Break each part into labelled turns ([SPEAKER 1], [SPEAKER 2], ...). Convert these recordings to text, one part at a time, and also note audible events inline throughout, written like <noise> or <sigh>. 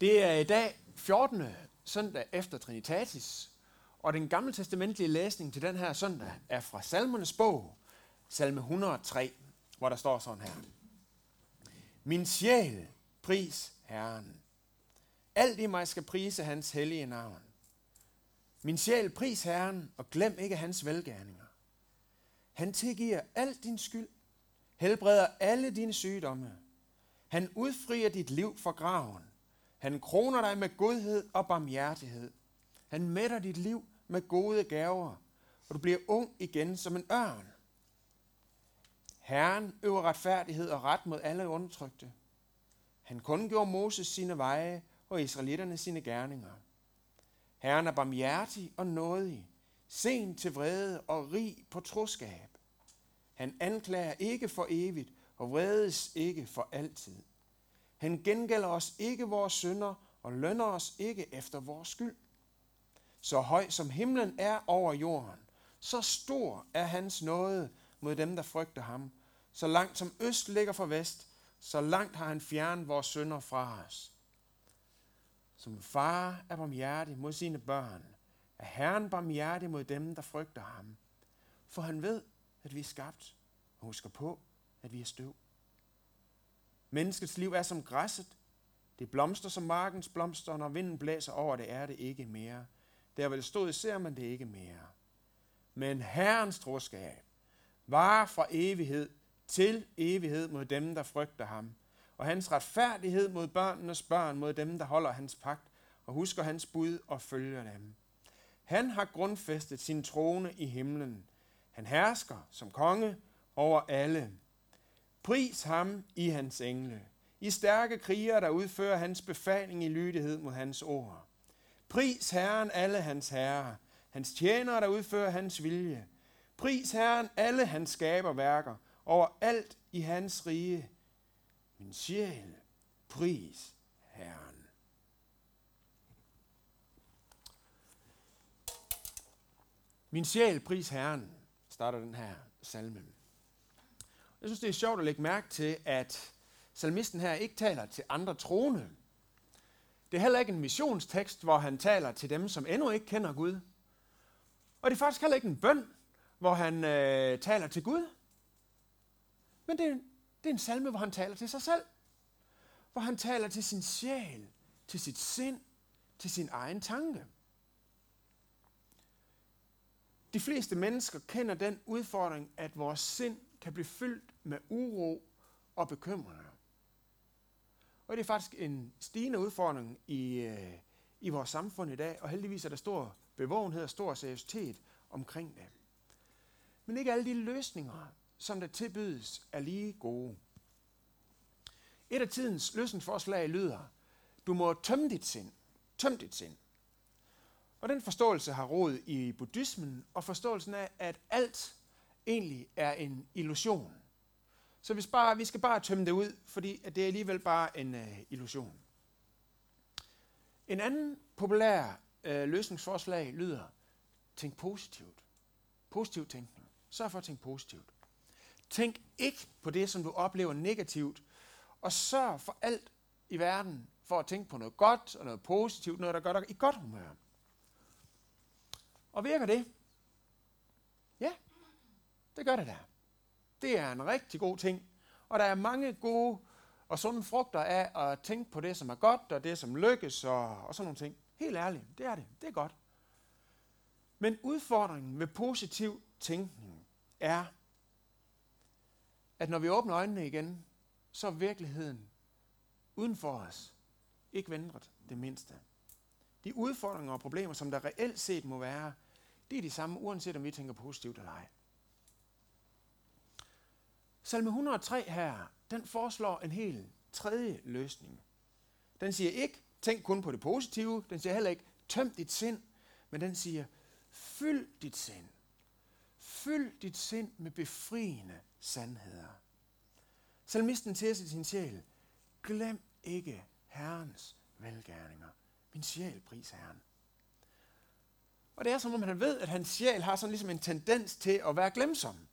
[SPEAKER 1] Det er i dag 14. søndag efter Trinitatis, og den gamle testamentlige læsning til den her søndag er fra Salmernes bog, salme 103, hvor der står sådan her. Min sjæl, pris Herren. Alt i mig skal prise hans hellige navn. Min sjæl, pris Herren, og glem ikke hans velgærninger. Han tilgiver al din skyld, helbreder alle dine sygdomme. Han udfrier dit liv fra graven. Han kroner dig med godhed og barmhjertighed. Han mætter dit liv med gode gaver, og du bliver ung igen som en ørn. Herren øver retfærdighed og ret mod alle undertrykte. Han kun gjorde Moses sine veje og israelitterne sine gerninger. Herren er barmhjertig og nådig, sen til vrede og rig på troskab. Han anklager ikke for evigt og vredes ikke for altid. Han gengælder os ikke vores synder og lønner os ikke efter vores skyld. Så høj som himlen er over jorden, så stor er hans nåde mod dem, der frygter ham. Så langt som øst ligger fra vest, så langt har han fjernet vores synder fra os. Som far er barmhjertig mod sine børn, er Herren barmhjertig mod dem, der frygter ham. For han ved, at vi er skabt, og husker på, at vi er støv. Menneskets liv er som græsset. Det blomster som markens blomster, og når vinden blæser over det, er det ikke mere. Der vel stod, ser man det ikke mere. Men Herrens troskab var fra evighed til evighed mod dem, der frygter ham. Og hans retfærdighed mod børnenes børn, mod dem, der holder hans pagt og husker hans bud og følger dem. Han har grundfæstet sin trone i himlen. Han hersker som konge over alle. Pris ham i hans engle. I stærke krigere, der udfører hans befaling i lydighed mod hans ord. Pris Herren alle hans herrer, hans tjenere, der udfører hans vilje. Pris Herren alle hans skaberværker, over alt i hans rige. Min sjæl, pris Herren. Min sjæl, pris Herren, starter den her salme. Jeg synes, det er sjovt at lægge mærke til, at salmisten her ikke taler til andre troende. Det er heller ikke en missionstekst, hvor han taler til dem, som endnu ikke kender Gud. Og det er faktisk heller ikke en bøn, hvor han øh, taler til Gud. Men det er, det er en salme, hvor han taler til sig selv. Hvor han taler til sin sjæl, til sit sind, til sin egen tanke. De fleste mennesker kender den udfordring, at vores sind kan blive fyldt med uro og bekymringer. Og det er faktisk en stigende udfordring i, øh, i vores samfund i dag, og heldigvis er der stor bevågenhed og stor seriøsitet omkring det. Men ikke alle de løsninger, som der tilbydes, er lige gode. Et af tidens løsningsforslag lyder, du må tømme dit sind. Tøm dit sind. Og den forståelse har rod i buddhismen, og forståelsen af, at alt egentlig er en illusion. Så hvis bare, vi skal bare tømme det ud, fordi at det er alligevel bare en øh, illusion. En anden populær øh, løsningsforslag lyder, tænk positivt. Positiv tænkning. Sørg for at tænke positivt. Tænk ikke på det, som du oplever negativt, og sørg for alt i verden for at tænke på noget godt og noget positivt, noget, der gør dig i godt humør. Og virker det? Det gør det da. Det er en rigtig god ting. Og der er mange gode og sunde frugter af at tænke på det, som er godt, og det, som lykkes, og, og sådan nogle ting. Helt ærligt, det er det. Det er godt. Men udfordringen med positiv tænkning er, at når vi åbner øjnene igen, så er virkeligheden uden for os ikke vendret det mindste. De udfordringer og problemer, som der reelt set må være, det er de samme, uanset om vi tænker positivt eller ej. Salme 103 her, den foreslår en helt tredje løsning. Den siger ikke, tænk kun på det positive. Den siger heller ikke, tøm dit sind. Men den siger, fyld dit sind. Fyld dit sind med befriende sandheder. Salmisten siger til sin sjæl, glem ikke Herrens velgærninger. Min sjæl pris Herren. Og det er som om han ved, at hans sjæl har sådan ligesom en tendens til at være glemsom.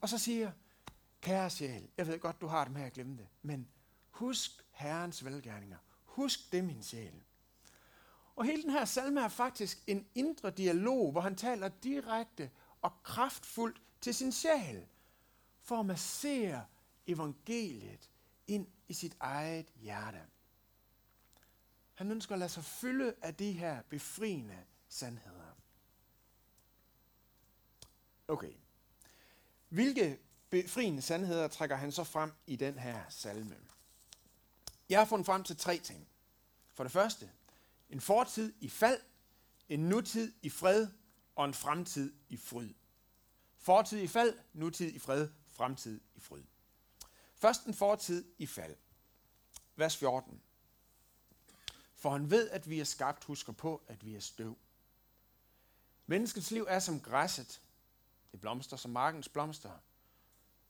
[SPEAKER 1] Og så siger, kære sjæl, jeg ved godt, du har det med at glemme det, men husk Herrens velgærninger. Husk det, min sjæl. Og hele den her salme er faktisk en indre dialog, hvor han taler direkte og kraftfuldt til sin sjæl, for at massere evangeliet ind i sit eget hjerte. Han ønsker at lade sig fylde af de her befriende sandheder. Okay. Hvilke befriende sandheder trækker han så frem i den her salme? Jeg har fundet frem til tre ting. For det første, en fortid i fald, en nutid i fred og en fremtid i fryd. Fortid i fald, nutid i fred, fremtid i fryd. Først en fortid i fald. Vers 14. For han ved, at vi er skabt, husker på, at vi er støv. Menneskets liv er som græsset. Det blomster som markens blomster.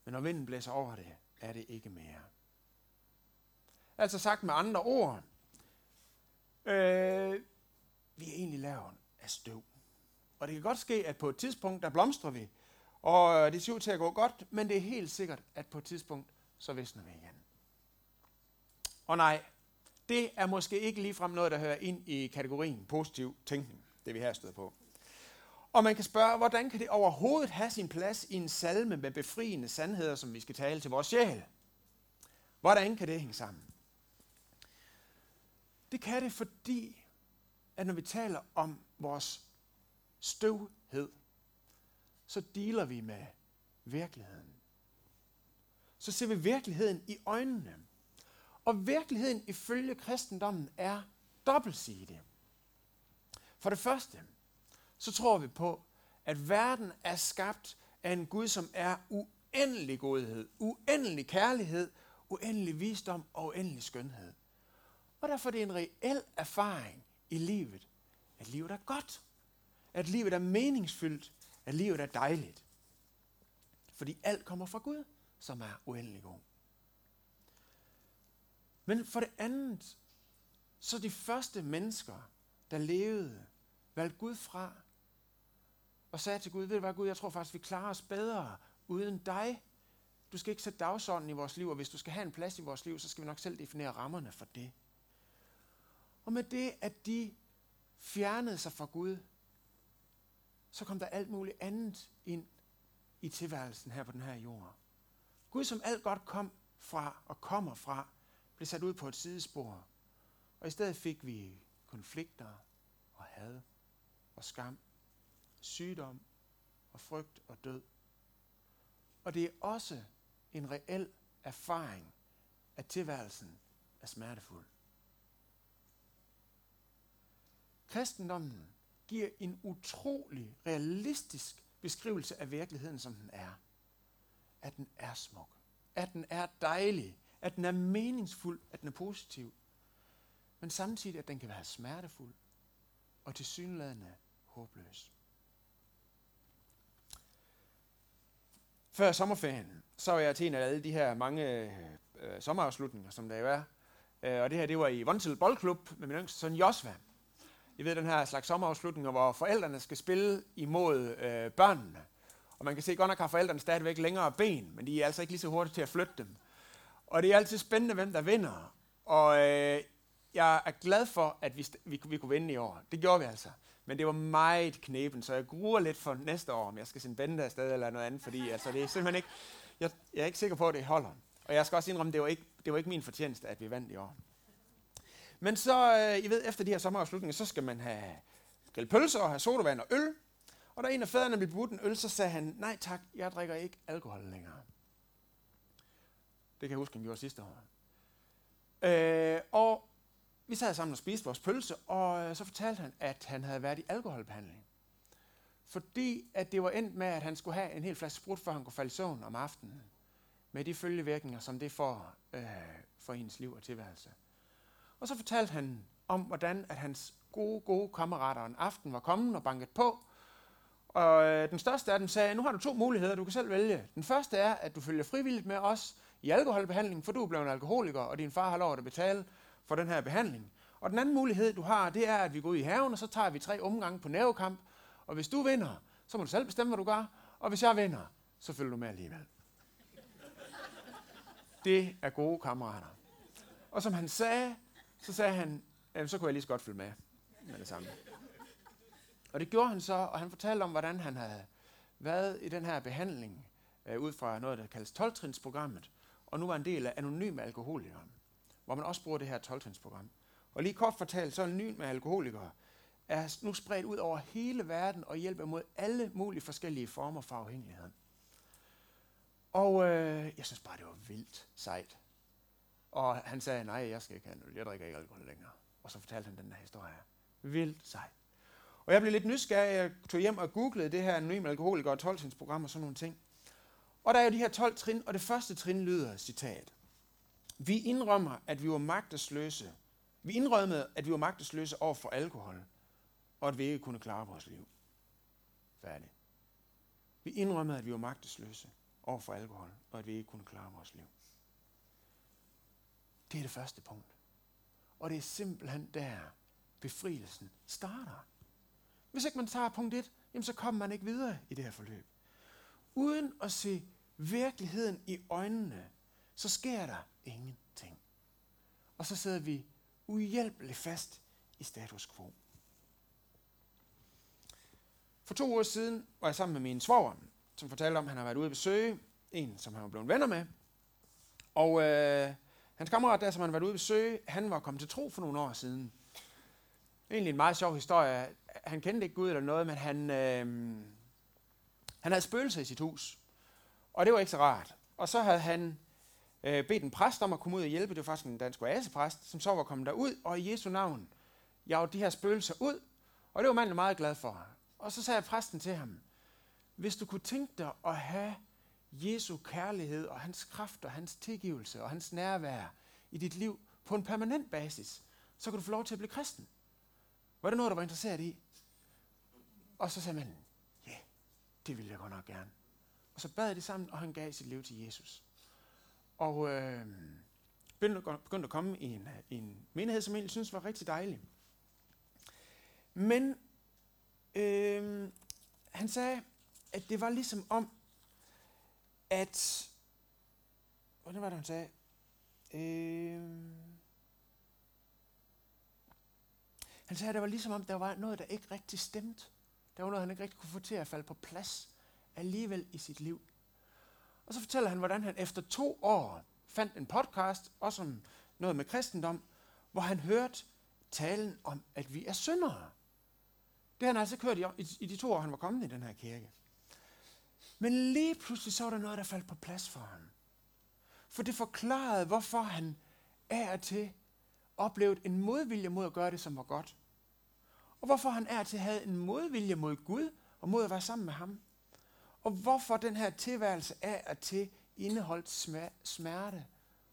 [SPEAKER 1] Men når vinden blæser over det, er det ikke mere. Altså sagt med andre ord, øh, vi er egentlig lavet af støv. Og det kan godt ske, at på et tidspunkt, der blomstrer vi, og det ser ud til at gå godt, men det er helt sikkert, at på et tidspunkt, så visner vi igen. Og nej, det er måske ikke ligefrem noget, der hører ind i kategorien positiv tænkning, det vi her støder på. Og man kan spørge, hvordan kan det overhovedet have sin plads i en salme med befriende sandheder, som vi skal tale til vores sjæl? Hvordan kan det hænge sammen? Det kan det, fordi at når vi taler om vores støvhed, så dealer vi med virkeligheden. Så ser vi virkeligheden i øjnene. Og virkeligheden ifølge kristendommen er dobbeltsidig. For det første, så tror vi på, at verden er skabt af en Gud, som er uendelig godhed, uendelig kærlighed, uendelig visdom og uendelig skønhed. Og derfor er det en reel erfaring i livet, at livet er godt, at livet er meningsfyldt, at livet er dejligt. Fordi alt kommer fra Gud, som er uendelig god. Men for det andet, så de første mennesker, der levede, valgte Gud fra og sagde til Gud, ved du hvad Gud, jeg tror faktisk, vi klarer os bedre uden dig. Du skal ikke sætte dagsordenen i vores liv, og hvis du skal have en plads i vores liv, så skal vi nok selv definere rammerne for det. Og med det, at de fjernede sig fra Gud, så kom der alt muligt andet ind i tilværelsen her på den her jord. Gud, som alt godt kom fra og kommer fra, blev sat ud på et sidespor. Og i stedet fik vi konflikter og had og skam, sygdom og frygt og død. Og det er også en reel erfaring, at tilværelsen er smertefuld. Kristendommen giver en utrolig realistisk beskrivelse af virkeligheden, som den er. At den er smuk. At den er dejlig. At den er meningsfuld. At den er positiv. Men samtidig, at den kan være smertefuld og tilsyneladende håbløs. Før sommerferien, så var jeg til en af alle de her mange øh, øh sommerafslutninger, som der jo er. Øh, og det her, det var i Vontel Boldklub med min yngste søn Josva. I ved, den her slags sommerafslutninger, hvor forældrene skal spille imod øh, børnene. Og man kan se, godt nok har forældrene stadigvæk længere ben, men de er altså ikke lige så hurtige til at flytte dem. Og det er altid spændende, hvem der vinder. Og øh, jeg er glad for, at vi, vi, vi kunne vinde i år. Det gjorde vi altså. Men det var meget knepen, så jeg gruer lidt for næste år, om jeg skal sende Bente afsted eller noget andet, fordi altså, det er simpelthen ikke, jeg, jeg er ikke sikker på, at det holder. Og jeg skal også indrømme, at det var ikke, det var ikke min fortjeneste, at vi vandt i år. Men så, øh, I ved, efter de her sommerafslutninger, så skal man have grillpølser og have sodavand og øl. Og da en af fædrene blev budt en øl, så sagde han, nej tak, jeg drikker ikke alkohol længere. Det kan jeg huske, han gjorde sidste år. Øh, og vi sad sammen og spiste vores pølse, og øh, så fortalte han, at han havde været i alkoholbehandling. Fordi at det var endt med, at han skulle have en hel flaske sprut, før han kunne falde i søvn om aftenen. Med de følgevirkninger, som det får øh, for ens liv og tilværelse. Og så fortalte han om, hvordan at hans gode, gode kammerater en aften var kommet og banket på. Og øh, den største af dem sagde, nu har du to muligheder, du kan selv vælge. Den første er, at du følger frivilligt med os i alkoholbehandling, for du er blevet en alkoholiker, og din far har lov at betale for den her behandling. Og den anden mulighed, du har, det er, at vi går ud i haven, og så tager vi tre omgange på nervekamp. Og hvis du vinder, så må du selv bestemme, hvad du gør. Og hvis jeg vinder, så følger du med alligevel. Det er gode kammerater. Og som han sagde, Så sagde han, jamen, så kunne jeg lige så godt følge med med det samme. Og det gjorde han så, og han fortalte om, hvordan han havde været i den her behandling øh, ud fra noget, der kaldes 12-trinsprogrammet, og nu var en del af anonyme alkoholikere, hvor man også bruger det her 12-trinsprogram. Og lige kort fortalt, så anonyme alkoholikere er nu spredt ud over hele verden og hjælper mod alle mulige forskellige former for afhængighed. Og øh, jeg synes bare, det var vildt sejt. Og han sagde, nej, jeg skal ikke have noget. Jeg drikker ikke alkohol længere. Og så fortalte han den her historie. Vildt sejt. Og jeg blev lidt nysgerrig. Jeg tog hjem og googlede det her anonyme alkoholiker og 12 program og sådan nogle ting. Og der er jo de her 12 trin, og det første trin lyder, citat. Vi indrømmer, at vi var magtesløse. Vi indrømmede, at vi var magtesløse over for alkohol, og at vi ikke kunne klare vores liv. Færdig. Vi indrømmede, at vi var magtesløse over for alkohol, og at vi ikke kunne klare vores liv. Det er det første punkt. Og det er simpelthen der, befrielsen starter. Hvis ikke man tager punkt 1, jamen så kommer man ikke videre i det her forløb. Uden at se virkeligheden i øjnene, så sker der ingenting. Og så sidder vi uhjælpeligt fast i status quo. For to uger siden var jeg sammen med min svoger, som fortalte om, at han har været ude at besøge en, som han var blevet venner med. Og øh, hans kammerat der, som han har været ude at besøge, han var kommet til tro for nogle år siden. Egentlig en meget sjov historie. Han kendte ikke Gud eller noget, men han, øh, han havde spøgelser i sit hus. Og det var ikke så rart. Og så havde han øh, bedt en præst om at komme ud og hjælpe. Det var faktisk en dansk oasepræst, som så var kommet derud, og i Jesu navn jagede de her spøgelser ud. Og det var manden meget glad for. Og så sagde præsten til ham, hvis du kunne tænke dig at have Jesu kærlighed og hans kraft og hans tilgivelse og hans nærvær i dit liv på en permanent basis, så kan du få lov til at blive kristen. Var det noget, du var interesseret i? Og så sagde manden, ja, yeah, det ville jeg godt nok gerne. Og så bad de sammen, og han gav sit liv til Jesus. Og øh, begyndte at komme i en, i en menighed, som jeg egentlig synes var rigtig dejlig. Men øh, han sagde, at det var ligesom om, at... Hvordan var det, han sagde? Øh, han sagde, at det var ligesom om, der var noget, der ikke rigtig stemte. Der var noget, han ikke rigtig kunne få til at falde på plads alligevel i sit liv. Og så fortæller han, hvordan han efter to år fandt en podcast, også om noget med kristendom, hvor han hørte talen om, at vi er syndere. Det har han altså kørt i, i, i de to år, han var kommet i den her kirke. Men lige pludselig så var der noget, der faldt på plads for ham. For det forklarede, hvorfor han er til oplevede en modvilje mod at gøre det, som var godt. Og hvorfor han er til havde en modvilje mod Gud og mod at være sammen med ham. Og hvorfor den her tilværelse af og til indeholdt smerte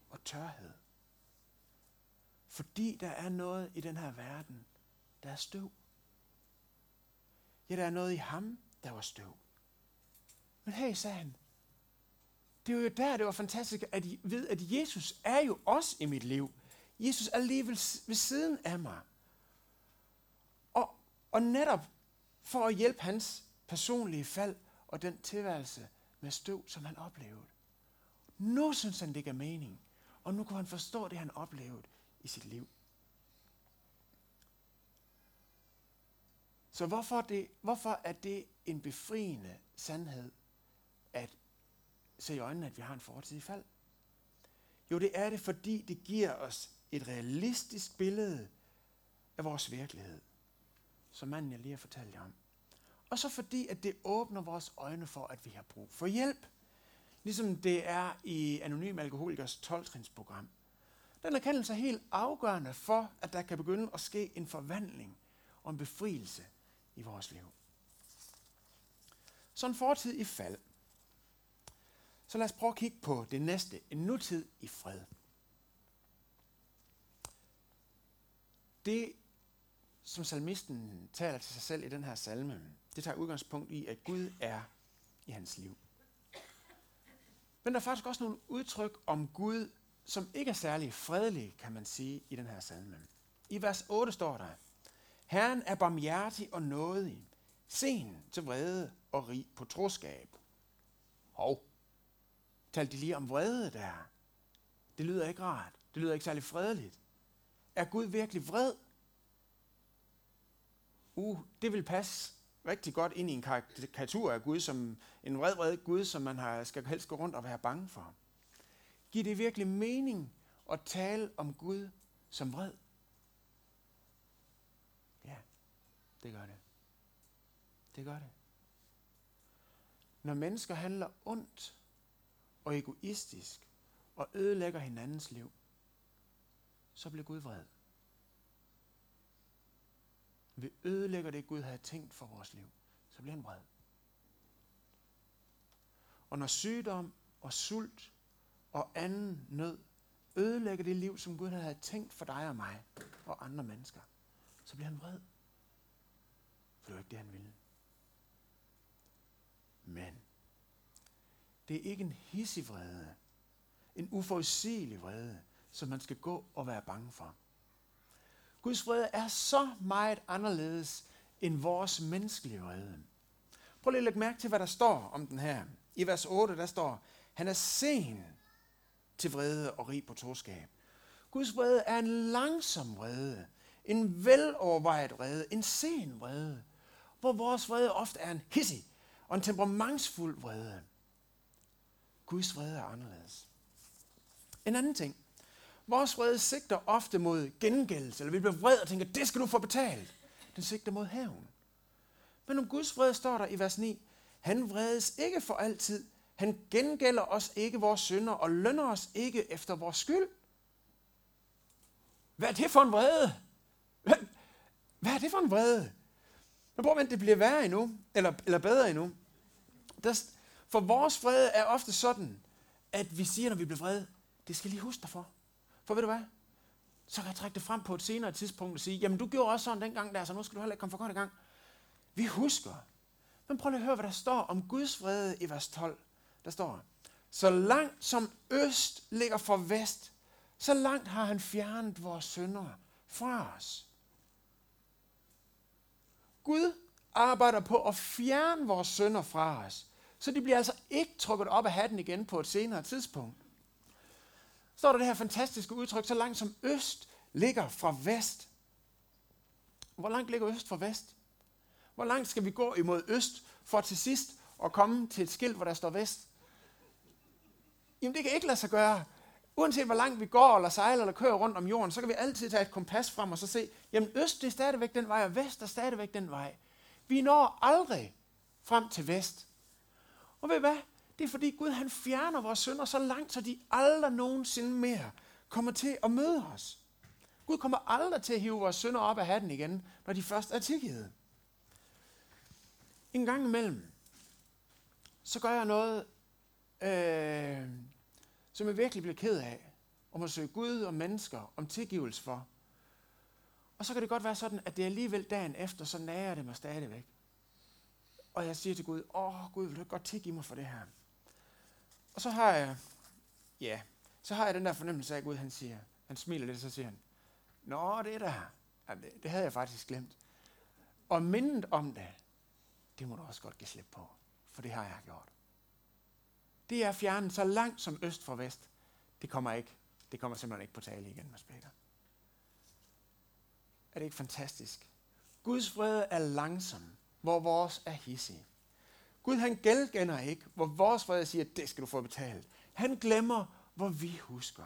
[SPEAKER 1] og tørhed. Fordi der er noget i den her verden, der er støv. Ja, der er noget i ham, der var støv. Men hey, sagde han, det er jo der, det var fantastisk, at I ved, at Jesus er jo også i mit liv. Jesus er lige ved, ved siden af mig. Og, og netop for at hjælpe hans personlige fald og den tilværelse med støv, som han oplevede. Nu synes han, det gav mening. Og nu kunne han forstå det, han oplevede i sit liv. Så hvorfor, det, hvorfor er det en befriende sandhed at se i øjnene, at vi har en fortid i fald? Jo, det er det, fordi det giver os et realistisk billede af vores virkelighed, som manden jeg lige har fortalt jer om. Og så fordi, at det åbner vores øjne for, at vi har brug for hjælp. Ligesom det er i Anonym Alkoholikers 12-trinsprogram. Den erkendelse er helt afgørende for, at der kan begynde at ske en forvandling og en befrielse i vores liv. Så en fortid i fald. Så lad os prøve at kigge på det næste. En nutid i fred. Det, som salmisten taler til sig selv i den her salme, det tager udgangspunkt i, at Gud er i hans liv. Men der er faktisk også nogle udtryk om Gud, som ikke er særlig fredelige, kan man sige, i den her salme. I vers 8 står der, Herren er barmhjertig og nådig, sen til vrede og rig på troskab. Hov, talte de lige om vrede der? Det lyder ikke rart. Det lyder ikke særlig fredeligt. er Gud virkelig vred? Uh, det vil passe rigtig godt ind i en karikatur af Gud, som en vred, vred Gud, som man har, skal helst gå rundt og være bange for. Giver det virkelig mening at tale om Gud som vred? Ja, det gør det. Det gør det. Når mennesker handler ondt og egoistisk og ødelægger hinandens liv, så bliver Gud vred. Vi ødelægger det, Gud havde tænkt for vores liv, så bliver han vred. Og når sygdom og sult og anden nød ødelægger det liv, som Gud havde tænkt for dig og mig og andre mennesker, så bliver han vred. For det var ikke det, han ville. Men det er ikke en hissig vrede, en uforudsigelig vrede, som man skal gå og være bange for. Guds vrede er så meget anderledes end vores menneskelige vrede. Prøv lige at lægge mærke til, hvad der står om den her. I vers 8, der står, han er sen til vrede og rig på troskab. Guds vrede er en langsom vrede, en velovervejet vrede, en sen vrede, hvor vores vrede ofte er en hissig og en temperamentsfuld vrede. Guds vrede er anderledes. En anden ting. Vores vrede sigter ofte mod gengældelse, eller vi bliver vrede og tænker, det skal du få betalt. Den sigter mod hævn. Men om Guds vrede står der i vers 9, han vredes ikke for altid. Han gengælder os ikke vores synder og lønner os ikke efter vores skyld. Hvad er det for en vrede? Hvad, hvad er det for en vrede? Men prøv at det bliver værre endnu, eller, eller bedre endnu. Der, for vores vrede er ofte sådan, at vi siger, når vi bliver vrede, det skal lige huske dig for. For ved du hvad? Så kan jeg trække det frem på et senere tidspunkt og sige, jamen du gjorde også sådan dengang der, så nu skal du heller ikke komme for godt i gang. Vi husker. Men prøv lige at høre, hvad der står om Guds vrede i vers 12. Der står, så langt som øst ligger for vest, så langt har han fjernet vores synder fra os. Gud arbejder på at fjerne vores synder fra os, så de bliver altså ikke trukket op af hatten igen på et senere tidspunkt står der det her fantastiske udtryk, så langt som øst ligger fra vest. Hvor langt ligger øst fra vest? Hvor langt skal vi gå imod øst for til sidst at komme til et skilt, hvor der står vest? Jamen det kan ikke lade sig gøre. Uanset hvor langt vi går, eller sejler, eller kører rundt om jorden, så kan vi altid tage et kompas frem og så se, jamen øst det er stadigvæk den vej, og vest er stadigvæk den vej. Vi når aldrig frem til vest. Og ved hvad? Det er fordi Gud han fjerner vores synder så langt, så de aldrig nogensinde mere kommer til at møde os. Gud kommer aldrig til at hive vores synder op af hatten igen, når de først er tilgivet. En gang imellem, så gør jeg noget, øh, som jeg virkelig bliver ked af, om at søge Gud og mennesker om tilgivelse for. Og så kan det godt være sådan, at det alligevel dagen efter, så nærer det mig stadigvæk. Og jeg siger til Gud, åh Gud, vil du godt tilgive mig for det her? Og så har jeg, ja, så har jeg den der fornemmelse af, at Gud han siger, han smiler lidt, så siger han, Nå, det er der. Jamen, det, det havde jeg faktisk glemt. Og mindet om det, det må du også godt give slip på, for det har jeg gjort. Det er fjernet så langt som øst for vest. Det kommer ikke. Det kommer simpelthen ikke på tale igen, Mads Peter. Er det ikke fantastisk? Guds fred er langsom, hvor vores er hissig. Gud han gældgænder ikke, hvor vores fred siger, det skal du få betalt. Han glemmer, hvor vi husker.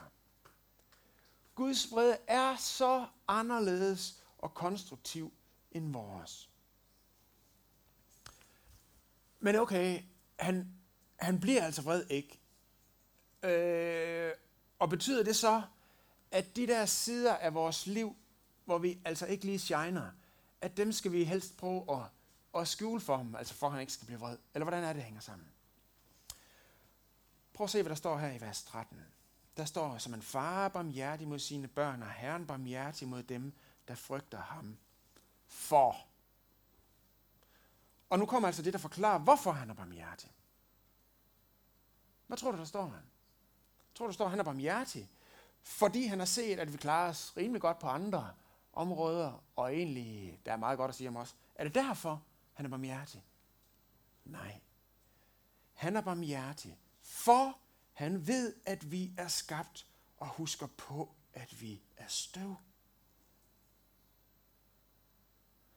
[SPEAKER 1] Guds fred er så anderledes og konstruktiv end vores. Men okay, han, han bliver altså vred ikke. Øh, og betyder det så, at de der sider af vores liv, hvor vi altså ikke lige shiner, at dem skal vi helst prøve at og skjule for ham, altså for at han ikke skal blive vred? Eller hvordan er det, det hænger sammen? Prøv at se, hvad der står her i vers 13. Der står, som en far barmhjertig mod sine børn, og herren barmhjertig mod dem, der frygter ham. For. Og nu kommer altså det, der forklarer, hvorfor han er barmhjertig. Hvad tror du, der står han? Tror du, der står, han er barmhjertig? Fordi han har set, at vi klarer os rimelig godt på andre områder, og egentlig, der er meget godt at sige om os. Er det derfor, han er barmhjertig. Nej. Han er barmhjertig, for han ved, at vi er skabt og husker på, at vi er støv.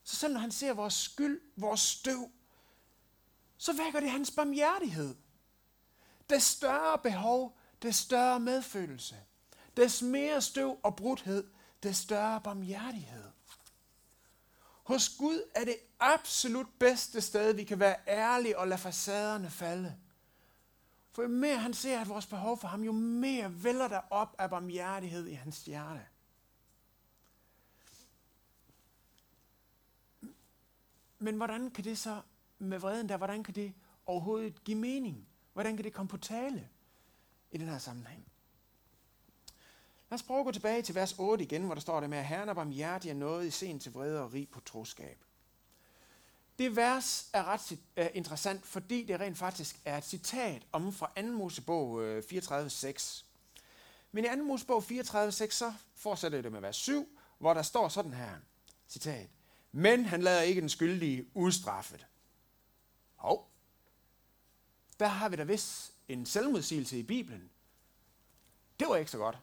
[SPEAKER 1] Så selv når han ser vores skyld, vores støv, så vækker det hans barmhjertighed. Det større behov, det større medfølelse. Des mere støv og brudhed, det større barmhjertighed. Hos Gud er det absolut bedste sted, vi kan være ærlige og lade facaderne falde. For jo mere han ser at vores behov for ham, jo mere vælger der op af barmhjertighed i hans hjerte. Men hvordan kan det så med vreden der, hvordan kan det overhovedet give mening? Hvordan kan det komme på tale i den her sammenhæng? Lad os prøve at gå tilbage til vers 8 igen, hvor der står det med, at Herren er barmhjertig og noget i sen til vrede og rig på troskab. Det vers er ret uh, interessant, fordi det rent faktisk er et citat om fra 2. Mosebog øh, uh, 34.6. Men i 2. Mosebog 34.6, så fortsætter det med vers 7, hvor der står sådan her, citat. Men han lader ikke den skyldige udstraffet. Hov. Der har vi da vist en selvmodsigelse i Bibelen. Det var ikke så godt.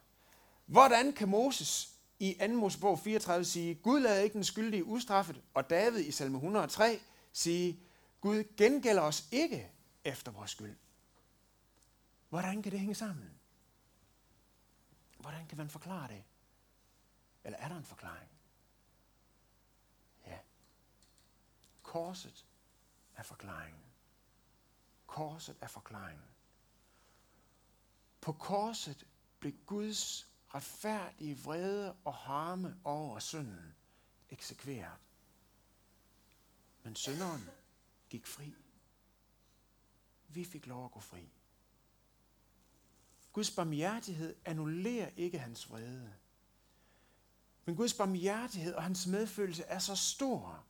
[SPEAKER 1] Hvordan kan Moses i 2. Mosebog 34 sige, Gud lader ikke den skyldige ustraffet, og David i salme 103 sige, Gud gengælder os ikke efter vores skyld. Hvordan kan det hænge sammen? Hvordan kan man forklare det? Eller er der en forklaring? Ja. Korset er forklaringen. Korset er forklaringen. På korset blev Guds retfærdige vrede og harme over synden eksekveret. Men synderen gik fri. Vi fik lov at gå fri. Guds barmhjertighed annullerer ikke hans vrede. Men Guds barmhjertighed og hans medfølelse er så stor,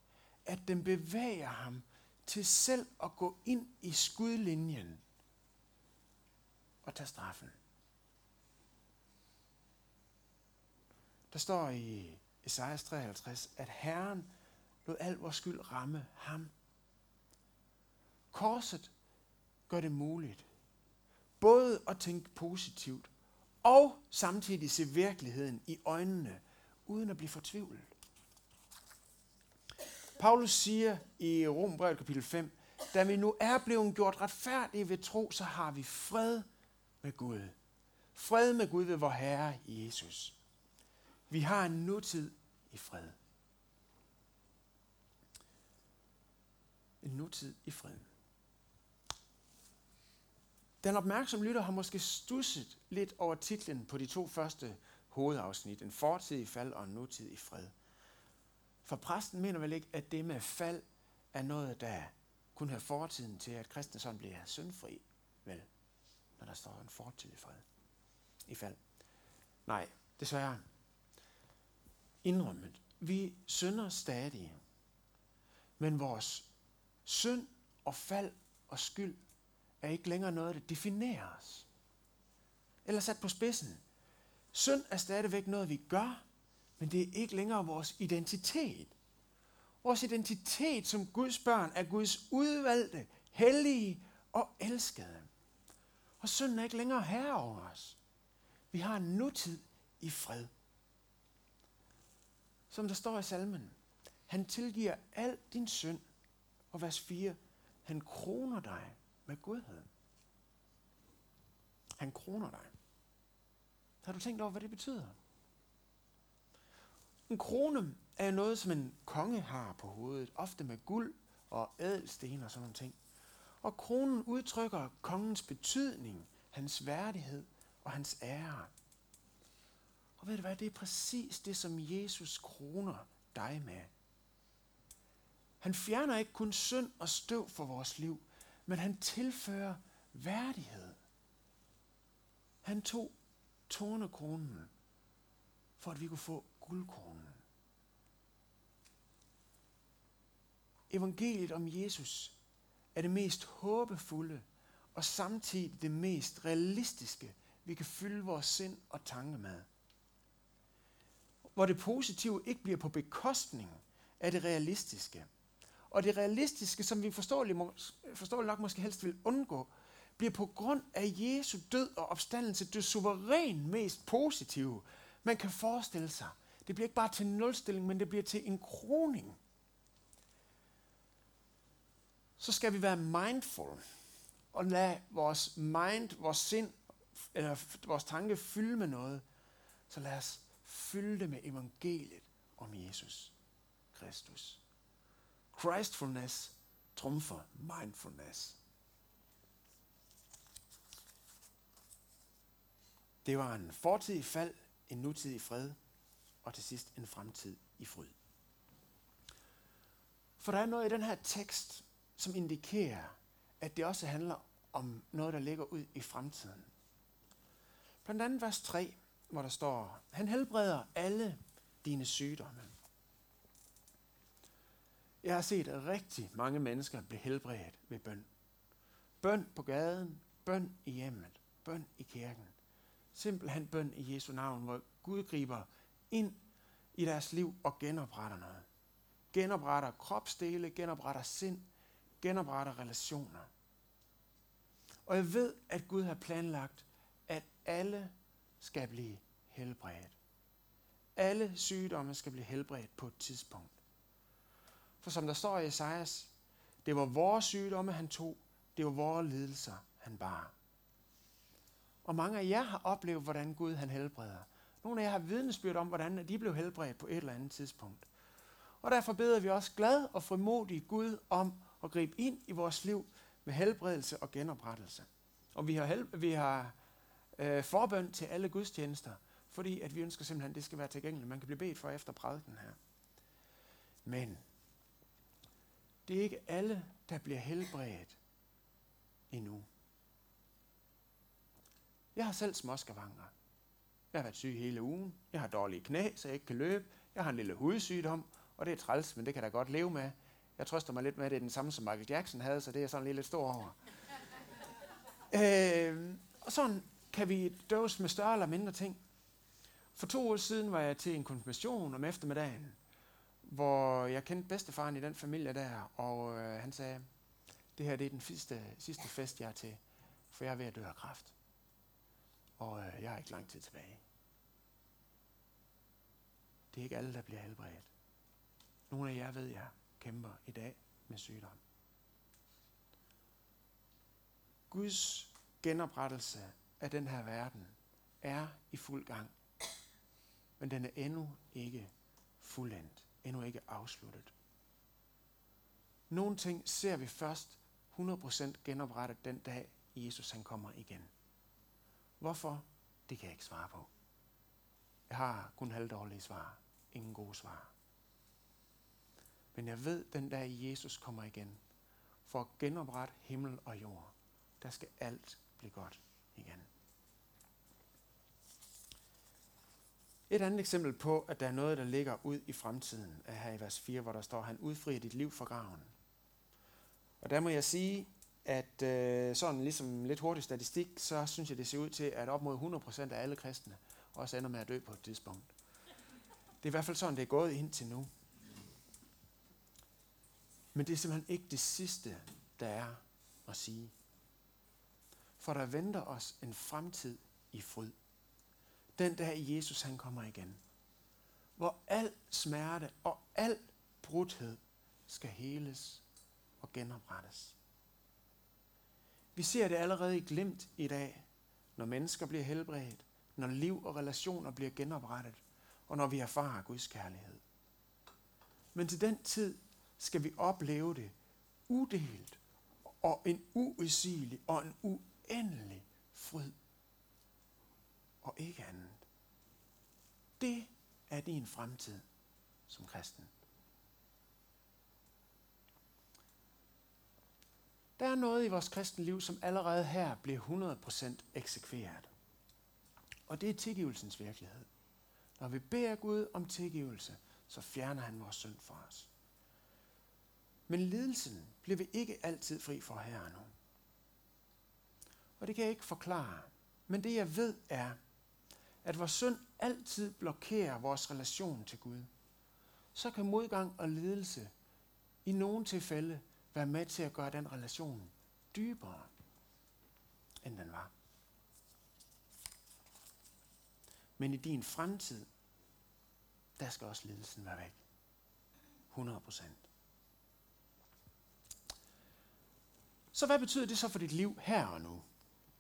[SPEAKER 1] at den bevæger ham til selv at gå ind i skudlinjen og tage straffen. Der står i Esajas 53, at Herren lod al vores skyld ramme ham. Korset gør det muligt både at tænke positivt og samtidig se virkeligheden i øjnene, uden at blive fortvivlet. Paulus siger i Rombrevet kapitel 5, da vi nu er blevet gjort retfærdige ved tro, så har vi fred med Gud. Fred med Gud ved vor Herre Jesus. Vi har en nutid i fred. En nutid i fred. Den opmærksomme lytter har måske stusset lidt over titlen på de to første hovedafsnit. En fortid i fald og en nutid i fred. For præsten mener vel ikke, at det med fald er noget, der kun har fortiden til, at kristne sådan bliver syndfri, vel, når der står en fortid i fred. I fald. Nej, desværre indrømmet. Vi synder stadig. Men vores synd og fald og skyld er ikke længere noget, der definerer os. Eller sat på spidsen. Synd er stadigvæk noget, vi gør, men det er ikke længere vores identitet. Vores identitet som Guds børn er Guds udvalgte, hellige og elskede. Og synden er ikke længere herre over os. Vi har en nutid i fred som der står i salmen. Han tilgiver al din synd. Og vers 4. Han kroner dig med godhed. Han kroner dig. Har du tænkt over, hvad det betyder? En krone er noget, som en konge har på hovedet, ofte med guld og ædelsten og sådan nogle ting. Og kronen udtrykker kongens betydning, hans værdighed og hans ære. Og ved du hvad, det er præcis det, som Jesus kroner dig med. Han fjerner ikke kun synd og støv for vores liv, men han tilfører værdighed. Han tog tornekronen, for at vi kunne få guldkronen. Evangeliet om Jesus er det mest håbefulde og samtidig det mest realistiske, vi kan fylde vores sind og tanke med hvor det positive ikke bliver på bekostning af det realistiske. Og det realistiske, som vi forståeligt, forståeligt nok måske helst vil undgå, bliver på grund af Jesu død og opstandelse det suveræn mest positive, man kan forestille sig. Det bliver ikke bare til nulstilling, men det bliver til en kroning. så skal vi være mindful og lade vores mind, vores sind, eller vores tanke fylde med noget. Så lad os fylde det med evangeliet om Jesus Kristus. Christfulness trumfer mindfulness. Det var en fortid i fald, en nutid i fred, og til sidst en fremtid i fryd. For der er noget i den her tekst, som indikerer, at det også handler om noget, der ligger ud i fremtiden. Blandt andet vers 3, hvor der står, han helbreder alle dine sygdomme. Jeg har set rigtig mange mennesker blive helbredt ved bøn. Bøn på gaden, bøn i hjemmet, bøn i kirken. Simpelthen bøn i Jesu navn, hvor Gud griber ind i deres liv og genopretter noget. Genopretter kropsdele, genopretter sind, genopretter relationer. Og jeg ved, at Gud har planlagt, at alle skal blive helbredt. Alle sygdomme skal blive helbredt på et tidspunkt. For som der står i Esajas, det var vores sygdomme, han tog. Det var vores lidelser, han bar. Og mange af jer har oplevet, hvordan Gud han helbreder. Nogle af jer har vidnesbyrd om, hvordan de blev helbredt på et eller andet tidspunkt. Og derfor beder vi også glad og frimodig Gud om at gribe ind i vores liv med helbredelse og genoprettelse. Og vi har, hel- vi har øh, forbøn til alle gudstjenester, fordi at vi ønsker simpelthen, at det skal være tilgængeligt. Man kan blive bedt for efter prædiken her. Men det er ikke alle, der bliver helbredt endnu. Jeg har selv småskavanker. Jeg har været syg hele ugen. Jeg har dårlige knæ, så jeg ikke kan løbe. Jeg har en lille hudsygdom, og det er træls, men det kan jeg da godt leve med. Jeg trøster mig lidt med, at det er den samme, som Michael Jackson havde, så det er sådan lige lidt stor over. <laughs> øh, og sådan kan vi døse med større eller mindre ting. For to år siden var jeg til en konfirmation om eftermiddagen, hvor jeg kendte bedstefaren i den familie der, og øh, han sagde, det her det er den sidste, sidste fest, jeg er til, for jeg er ved at dø af kræft. Og øh, jeg har ikke lang tid tilbage. Det er ikke alle, der bliver helbredt. Nogle af jer ved jeg kæmper i dag med sygdom. Guds genoprettelse af den her verden er i fuld gang. Men den er endnu ikke fuldendt. Endnu ikke afsluttet. Nogle ting ser vi først 100% genoprettet den dag, Jesus han kommer igen. Hvorfor? Det kan jeg ikke svare på. Jeg har kun halvdårlige svar. Ingen gode svar. Men jeg ved, den dag Jesus kommer igen, for at genoprette himmel og jord, der skal alt blive godt igen. Et andet eksempel på, at der er noget, der ligger ud i fremtiden, er her i vers 4, hvor der står, han udfrier dit liv fra graven. Og der må jeg sige, at øh, sådan ligesom lidt hurtig statistik, så synes jeg, det ser ud til, at op mod 100% af alle kristne også ender med at dø på et tidspunkt. Det er i hvert fald sådan, det er gået indtil nu. Men det er simpelthen ikke det sidste, der er at sige. For der venter os en fremtid i fryd. Den dag Jesus han kommer igen. Hvor al smerte og al brudhed skal heles og genoprettes. Vi ser det allerede i glimt i dag, når mennesker bliver helbredt, når liv og relationer bliver genoprettet, og når vi erfarer Guds kærlighed. Men til den tid skal vi opleve det udelt og en uudsigelig og en uendelig fryd. Og ikke andet. Det er din fremtid som kristen. Der er noget i vores kristne liv, som allerede her bliver 100% eksekveret. Og det er tilgivelsens virkelighed. Når vi beder Gud om tilgivelse, så fjerner han vores synd fra os. Men lidelsen bliver vi ikke altid fri for her nu. Og det kan jeg ikke forklare. Men det jeg ved er, at vores synd altid blokerer vores relation til Gud. Så kan modgang og lidelse i nogle tilfælde være med til at gøre den relation dybere, end den var. Men i din fremtid, der skal også lidelsen være væk. 100 procent. Så hvad betyder det så for dit liv her og nu?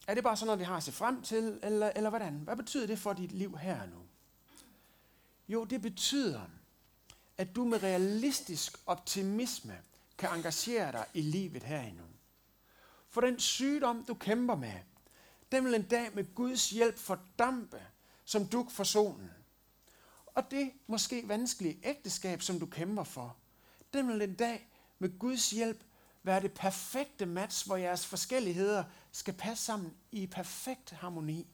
[SPEAKER 1] Er det bare sådan noget, vi har at se frem til, eller, eller hvordan? Hvad betyder det for dit liv her og nu? Jo, det betyder, at du med realistisk optimisme kan engagere dig i livet her endnu. For den sygdom, du kæmper med, den vil en dag med Guds hjælp fordampe som duk for solen. Og det måske vanskelige ægteskab, som du kæmper for, den vil en dag med Guds hjælp være det perfekte match, hvor jeres forskelligheder skal passe sammen i perfekt harmoni.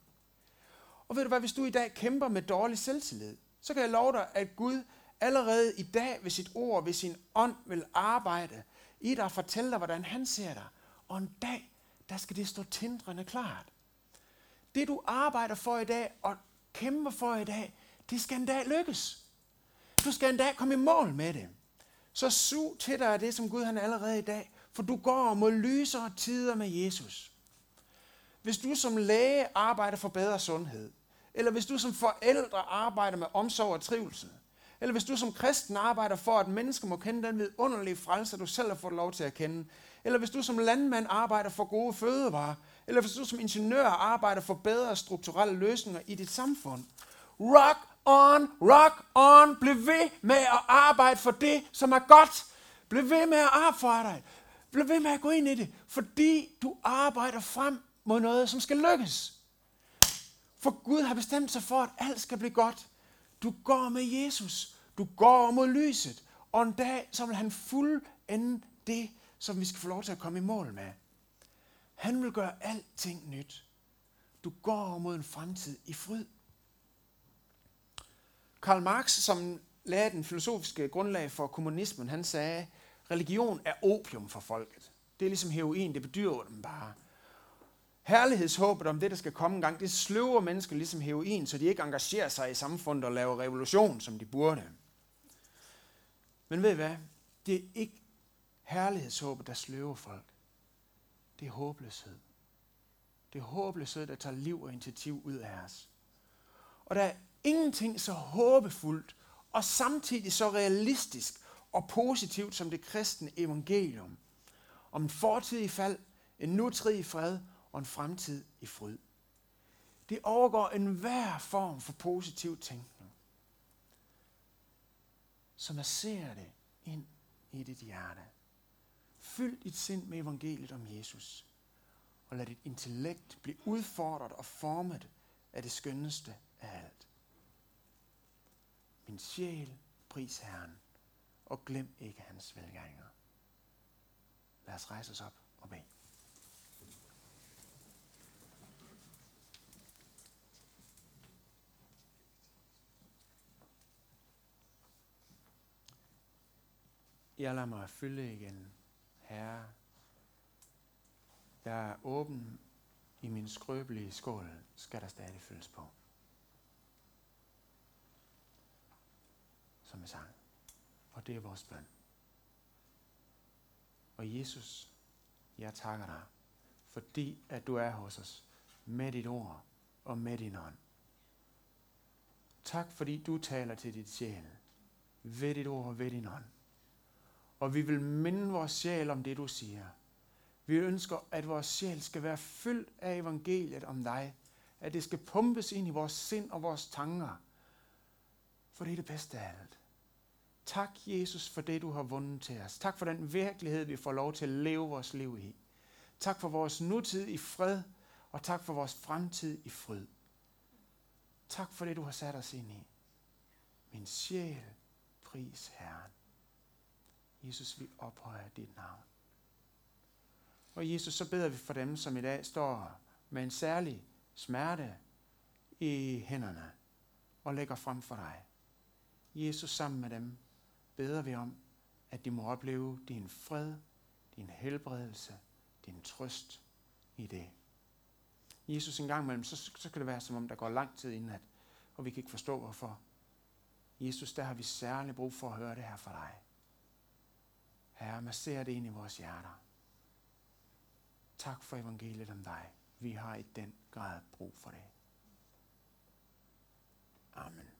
[SPEAKER 1] Og ved du hvad, hvis du i dag kæmper med dårlig selvtillid, så kan jeg love dig, at Gud allerede i dag ved sit ord, ved sin ånd vil arbejde i dig og fortælle dig, hvordan han ser dig. Og en dag, der skal det stå tindrende klart. Det du arbejder for i dag og kæmper for i dag, det skal en dag lykkes. Du skal en dag komme i mål med det. Så sug til dig af det, som Gud han allerede i dag, for du går mod lysere tider med Jesus. Hvis du som læge arbejder for bedre sundhed, eller hvis du som forældre arbejder med omsorg og trivsel, eller hvis du som kristen arbejder for, at mennesker må kende den vidunderlige frelse, du selv har fået lov til at kende, eller hvis du som landmand arbejder for gode fødevarer, eller hvis du som ingeniør arbejder for bedre strukturelle løsninger i dit samfund. Rock on, rock on, bliv ved med at arbejde for det, som er godt. Bliv ved med at arbejde. Bliv ved med at gå ind i det, fordi du arbejder frem mod noget, som skal lykkes. For Gud har bestemt sig for, at alt skal blive godt. Du går med Jesus. Du går mod lyset. Og en dag, så vil han fuldende det, som vi skal få lov til at komme i mål med. Han vil gøre alting nyt. Du går mod en fremtid i fryd. Karl Marx, som lagde den filosofiske grundlag for kommunismen, han sagde, religion er opium for folket. Det er ligesom heroin, det bedyrer dem bare. Herlighedshåbet om det, der skal komme en gang, det sløver mennesker ligesom heroin, så de ikke engagerer sig i samfundet og laver revolution, som de burde. Men ved I hvad? Det er ikke herlighedshåbet, der sløver folk. Det er håbløshed. Det er håbløshed, der tager liv og initiativ ud af os. Og der er ingenting så håbefuldt og samtidig så realistisk og positivt som det kristne evangelium. Om en fortid i fald, en nutid i fred og en fremtid i fryd. Det overgår enhver form for positiv tænkning. Så masserer det ind i dit hjerte. Fyld dit sind med evangeliet om Jesus. Og lad dit intellekt blive udfordret og formet af det skønneste af alt. Min sjæl, pris Herren, og glem ikke hans velgærninger. Lad os rejse os op og bede. Jeg lader mig fylde igen Herre, jeg er åben i min skrøbelige skål, skal der stadig fyldes på. Som i sang. Og det er vores bøn. Og Jesus, jeg takker dig, fordi at du er hos os med dit ord og med din ånd. Tak fordi du taler til dit sjæl ved dit ord og ved din ånd. Og vi vil minde vores sjæl om det, du siger. Vi ønsker, at vores sjæl skal være fyldt af evangeliet om dig. At det skal pumpes ind i vores sind og vores tanker. For det er det bedste af alt. Tak, Jesus, for det, du har vundet til os. Tak for den virkelighed, vi får lov til at leve vores liv i. Tak for vores nutid i fred, og tak for vores fremtid i fryd. Tak for det, du har sat os ind i. Min sjæl, pris Herren. Jesus, vi ophøjer dit navn. Og Jesus, så beder vi for dem, som i dag står med en særlig smerte i hænderne og lægger frem for dig. Jesus, sammen med dem, beder vi om, at de må opleve din fred, din helbredelse, din trøst i det. Jesus, en gang imellem, så, så kan det være, som om der går lang tid inden, at, og vi kan ikke forstå, hvorfor. Jesus, der har vi særlig brug for at høre det her fra dig. Herre, masser det ind i vores hjerter. Tak for evangeliet om dig. Vi har i den grad brug for det. Amen.